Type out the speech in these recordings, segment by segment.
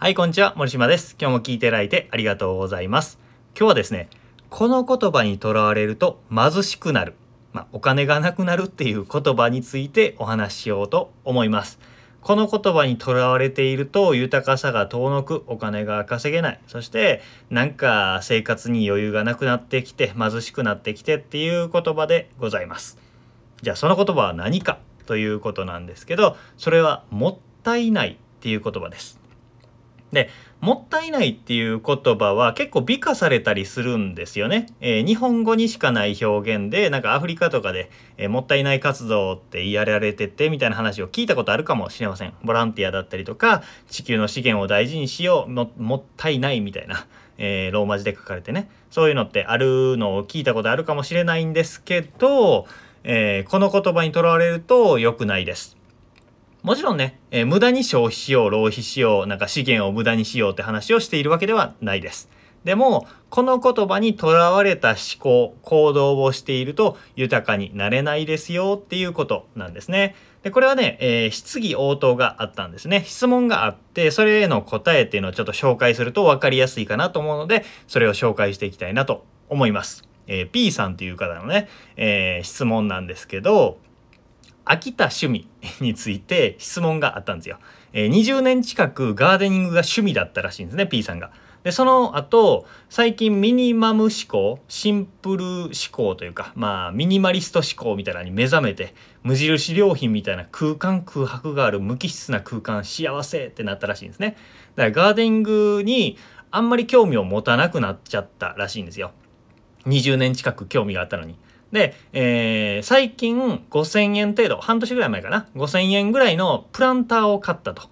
はい、こんにちは。森島です。今日も聞いていただいてありがとうございます。今日はですね、この言葉にとらわれると貧しくなる。まあ、お金がなくなるっていう言葉についてお話ししようと思います。この言葉にとらわれていると豊かさが遠のく、お金が稼げない。そして、なんか生活に余裕がなくなってきて、貧しくなってきてっていう言葉でございます。じゃあその言葉は何かということなんですけど、それはもったいないっていう言葉です。で、もったいないっていう言葉は結構美化されたりするんですよね。えー日本語にしかない表現で、なんかアフリカとかで、えーもったいない活動って言われててみたいな話を聞いたことあるかもしれません。ボランティアだったりとか、地球の資源を大事にしよう、ももったいないみたいな、えーローマ字で書かれてね。そういうのってあるのを聞いたことあるかもしれないんですけど、えーこの言葉にとらわれると良くないです。もちろんね、えー無駄に消費しよう、浪費しよう、なんか資源を無駄にしようって話をしているわけではないです。でも、この言葉にとらわれた思考、行動をしていると豊かになれないですよっていうことなんですね。で、これはね、えー質疑応答があったんですね。質問があって、それへの答えっていうのをちょっと紹介すると分かりやすいかなと思うので、それを紹介していきたいなと思います。えー P さんという方のね、えー質問なんですけど、飽きた趣味について質問があったんですよ。えー20年近くガーデニングが趣味だったらしいんですね、P さんが。で、その後、最近ミニマム思考、シンプル思考というか、まあ、ミニマリスト思考みたいなのに目覚めて、無印良品みたいな空間空白がある無機質な空間幸せってなったらしいんですね。だからガーデニングにあんまり興味を持たなくなっちゃったらしいんですよ。20年近く興味があったのに。で、えー最近5000円程度、半年ぐらい前かな、5000円ぐらいのプランターを買ったと。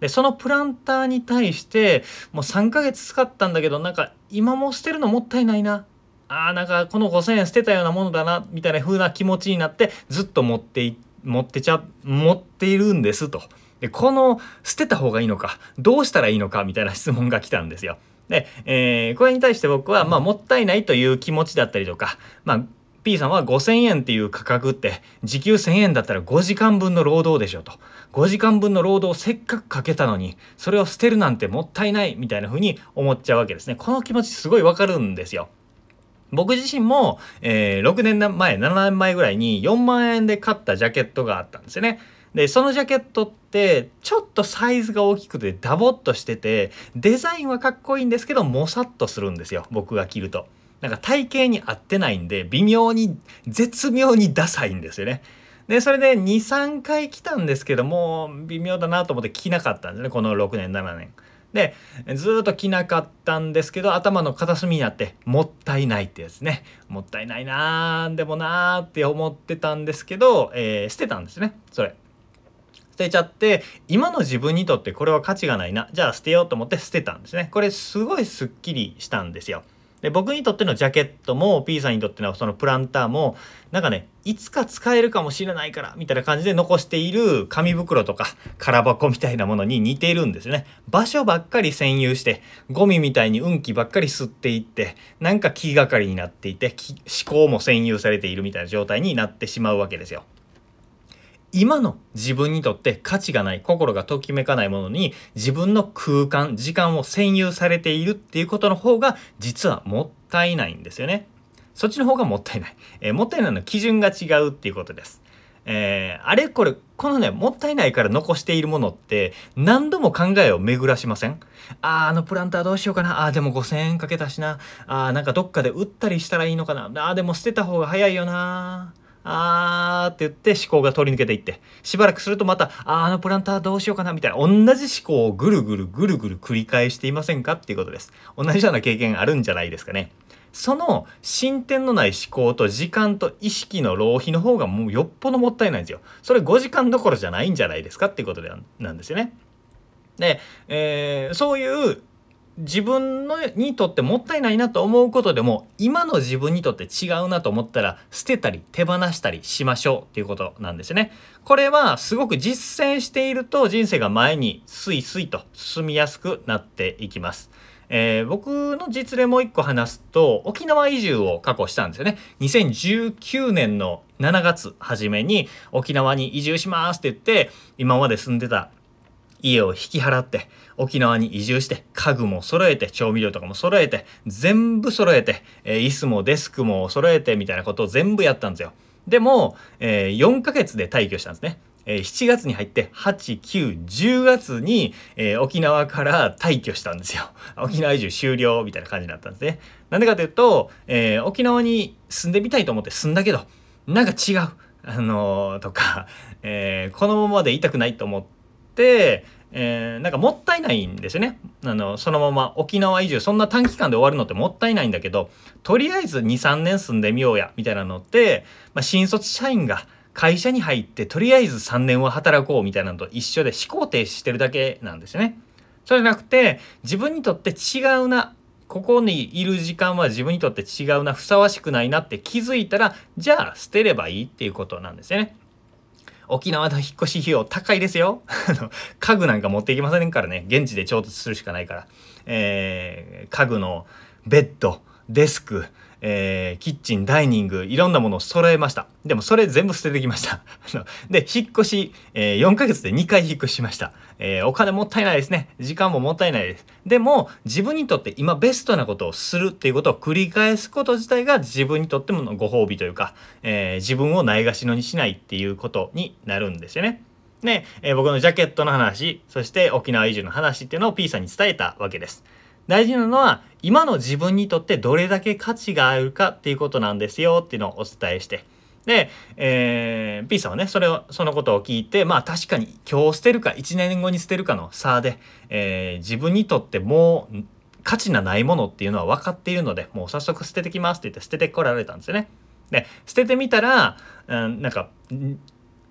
で、そのプランターに対して、もう3ヶ月使ったんだけど、なんか今も捨てるのもったいないな。あーなんかこの5000円捨てたようなものだな、みたいな風な気持ちになって、ずっと持ってい、持ってちゃ、持っているんですと。で、この捨てた方がいいのか、どうしたらいいのか、みたいな質問が来たんですよ。で、えーこれに対して僕は、まあ、もったいないという気持ちだったりとか、まあ、P さんは5000円っていう価格って時給1000円だったら5時間分の労働でしょと。5時間分の労働をせっかくかけたのにそれを捨てるなんてもったいないみたいな風に思っちゃうわけですね。この気持ちすごいわかるんですよ。僕自身も、えー6年前7年前ぐらいに4万円で買ったジャケットがあったんですよね。でそのジャケットってちょっとサイズが大きくてダボっとしててデザインはかっこいいんですけどもさっとするんですよ。僕が着ると。なんか体型に合ってないんで微妙に絶妙にダサいんですよね。でそれで23回来たんですけども微妙だなと思って着なかったんですねこの6年7年。でずっと着なかったんですけど頭の片隅にあってもったいないってやつねもったいないなーでもなーって思ってたんですけど、えー捨てたんですねそれ。捨てちゃって今の自分にとってこれは価値がないなじゃあ捨てようと思って捨てたんですねこれすごいすっきりしたんですよで僕にとってのジャケットも P さんにとってのそのプランターもなんかねいつか使えるかもしれないからみたいな感じで残している紙袋とか空箱みたいなものに似ているんですよね。場所ばっかり占有してゴミみたいに運気ばっかり吸っていってなんか気がかりになっていて思考も占有されているみたいな状態になってしまうわけですよ。今の自分にとって価値がない心がときめかないものに自分の空間時間を占有されているっていうことの方が実はもったいないんですよね。そっちの方がもったいない、えーもったいないの基準が違うっていうことです。えーあれこれこのねもったいないから残しているものって何度も考えを巡らしません？あーあのプランターどうしようかな。あーでも5,000円かけたしな。あーなんかどっかで売ったりしたらいいのかな。あーでも捨てた方が早いよな。あーって言って思考が通り抜けていってしばらくするとまたああのプランターどうしようかなみたいな同じ思考をぐるぐるぐるぐる繰り返していませんかっていうことです。同じような経験あるんじゃないですかね。その進展のない思考と時間と意識の浪費の方がもうよっぽどもったいないんですよ。それ5時間どころじゃないんじゃないですかっていうことでなんですよね。で、えーそういう自分のにとってもったいないなと思うことでも今の自分にとって違うなと思ったら捨てたり手放したりしましょうっていうことなんですね。これはすごく実践していると人生が前にスイスイと進みやすくなっていきます。えー僕の実例もう一個話すと沖縄移住を過去したんですよね2019年の7月初めに沖縄に移住しますって言って今まで住んでた家を引き払って沖縄に移住して家具も揃えて調味料とかも揃えて全部揃えて、えー、椅子もデスクも揃えてみたいなことを全部やったんですよ。でも、えー、4ヶ月で退去したんですね。えー、7月に入って8、9、10月に、えー、沖縄から退去したんですよ。沖縄移住終了みたいな感じになったんですね。なんでかというと、えー、沖縄に住んでみたいと思って住んだけど、なんか違う。あのー、とか、えー、このままでいたくないと思って、えー、なんかもったいないんですよね。あの、そのまま沖縄移住、そんな短期間で終わるのってもったいないんだけど、とりあえず2、3年住んでみようや、みたいなのって、まあ、新卒社員が会社に入ってとりあえず3年は働こうみたいなのと一緒で思考停止してるだけなんですよね。そうじゃなくて、自分にとって違うな、ここにいる時間は自分にとって違うな、ふさわしくないなって気づいたら、じゃあ捨てればいいっていうことなんですよね。沖縄の引っ越し費用高いですよ。家具なんか持っていきませんからね。現地で調達するしかないから。えー、家具のベッド、デスク、えー、キッチン、ダイニング、いろんなものを揃えました。でもそれ全部捨ててきました。で、引っ越し、えー、4ヶ月で2回引っ越ししました。えー、お金もったいないですね。時間ももったいないです。でも、自分にとって今ベストなことをするっていうことを繰り返すこと自体が自分にとってもご褒美というか、え自分をないがしろにしないっていうことになるんですよね。で、え僕のジャケットの話、そして沖縄移住の話っていうのを P さんに伝えたわけです。大事なのは今の自分にとってどれだけ価値があるかっていうことなんですよっていうのをお伝えしてで、えー、P さんはねそれをそのことを聞いてまあ確かに今日捨てるか1年後に捨てるかの差で、えー、自分にとってもう価値のないものっていうのは分かっているのでもう早速捨ててきますって言って捨ててこられたんですよね。で捨ててみたら、うん、なんか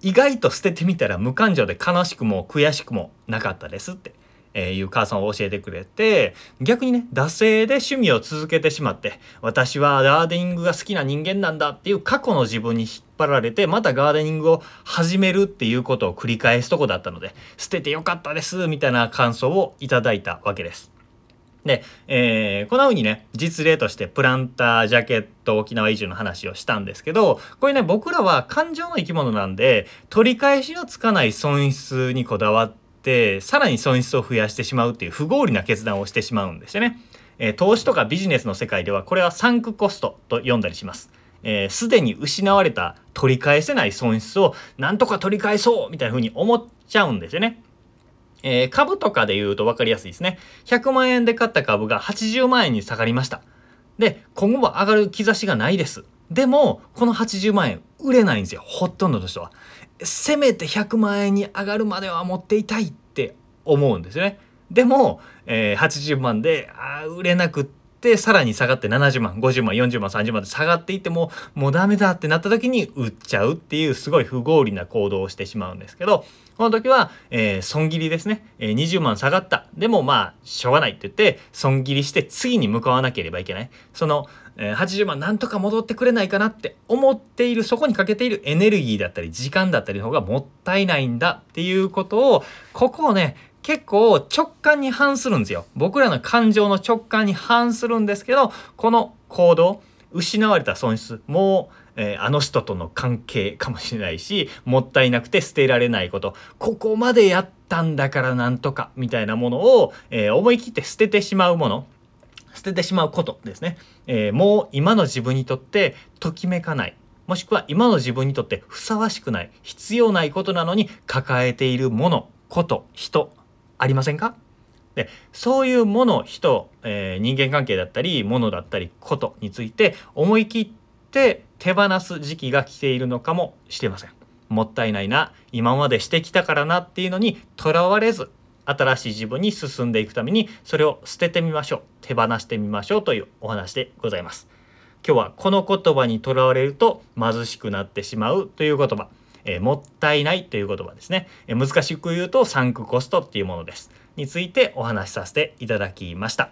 意外と捨ててみたら無感情で悲しくも悔しくもなかったですって。えいう母さんを教えてくれて逆にね惰性で趣味を続けてしまって私はガーデニングが好きな人間なんだっていう過去の自分に引っ張られてまたガーデニングを始めるっていうことを繰り返すとこだったので捨ててよかったですみたいな感想をいただいたわけです。で、えー、こんな風にね、実例としてプランター、ジャケット、沖縄移住の話をしたんですけど、これね、僕らは感情の生き物なんで、取り返しのつかない損失にこだわってってさらに損失を増やしてしまうっていう不合理な決断をしてしまうんですよね。えー、投資とかビジネスの世界ではこれはサンクコストと呼んだりします。す、で、に失われた取り返せない損失をなんとか取り返そうみたいな風に思っちゃうんですよね。えー、株とかで言うと分かりやすいですね。100万円で買った株が80万円に下がりました。で、今後も上がる兆しがないです。でも、この80万円売れないんですよ。ほとんどの人は。せめて100万円に上がるまでは持っていたいって思うんですよね。でも、えー、80万であ売れなくってさらに下がって70万50万40万30万で下がっていってももうダメだってなった時に売っちゃうっていうすごい不合理な行動をしてしまうんですけどこの時は、えー、損切りですね、えー、20万下がった。でもまあしょうがないって言って損切りして次に向かわなければいけない。そのえ、80万なんとか戻ってくれないかなって思っているそこにかけているエネルギーだったり時間だったりの方がもったいないんだっていうことをここをね結構直感に反するんですよ。僕らの感情の直感に反するんですけどこの行動失われた損失もうえー、あの人との関係かもしれないしもったいなくて捨てられないことここまでやったんだからなんとかみたいなものを、えー、思い切って捨ててしまうもの。ててしまうことですね、えー、もう今の自分にとってときめかない。もしくは今の自分にとってふさわしくない。必要ないことなのに抱えているものこと人ありませんか？でそういうもの人、えー、人間関係だったりものだったりことについて思い切って手放す時期が来ているのかもしれません。もったいないな。今までしてきたからなっていうのにとらわれず新しい自分に進んでいくためにそれを捨ててみましょう。手放してみましょうというお話でございます。今日はこの言葉にとらわれると貧しくなってしまうという言葉、えー、もったいないという言葉ですね、えー、難しく言うとサンクコストっていうものです。についてお話しさせていただきました。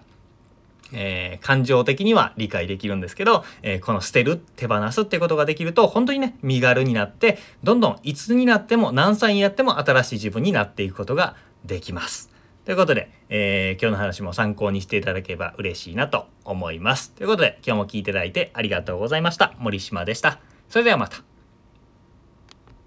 えー、感情的には理解できるんですけど、えー、この捨てる手放すってことができると本当にね身軽になってどんどんいつになっても何歳になっても新しい自分になっていくことができます。ということで、えー、今日の話も参考にしていただければ嬉しいなと思います。ということで、今日も聞いていただいてありがとうございました。森島でした。それではまた。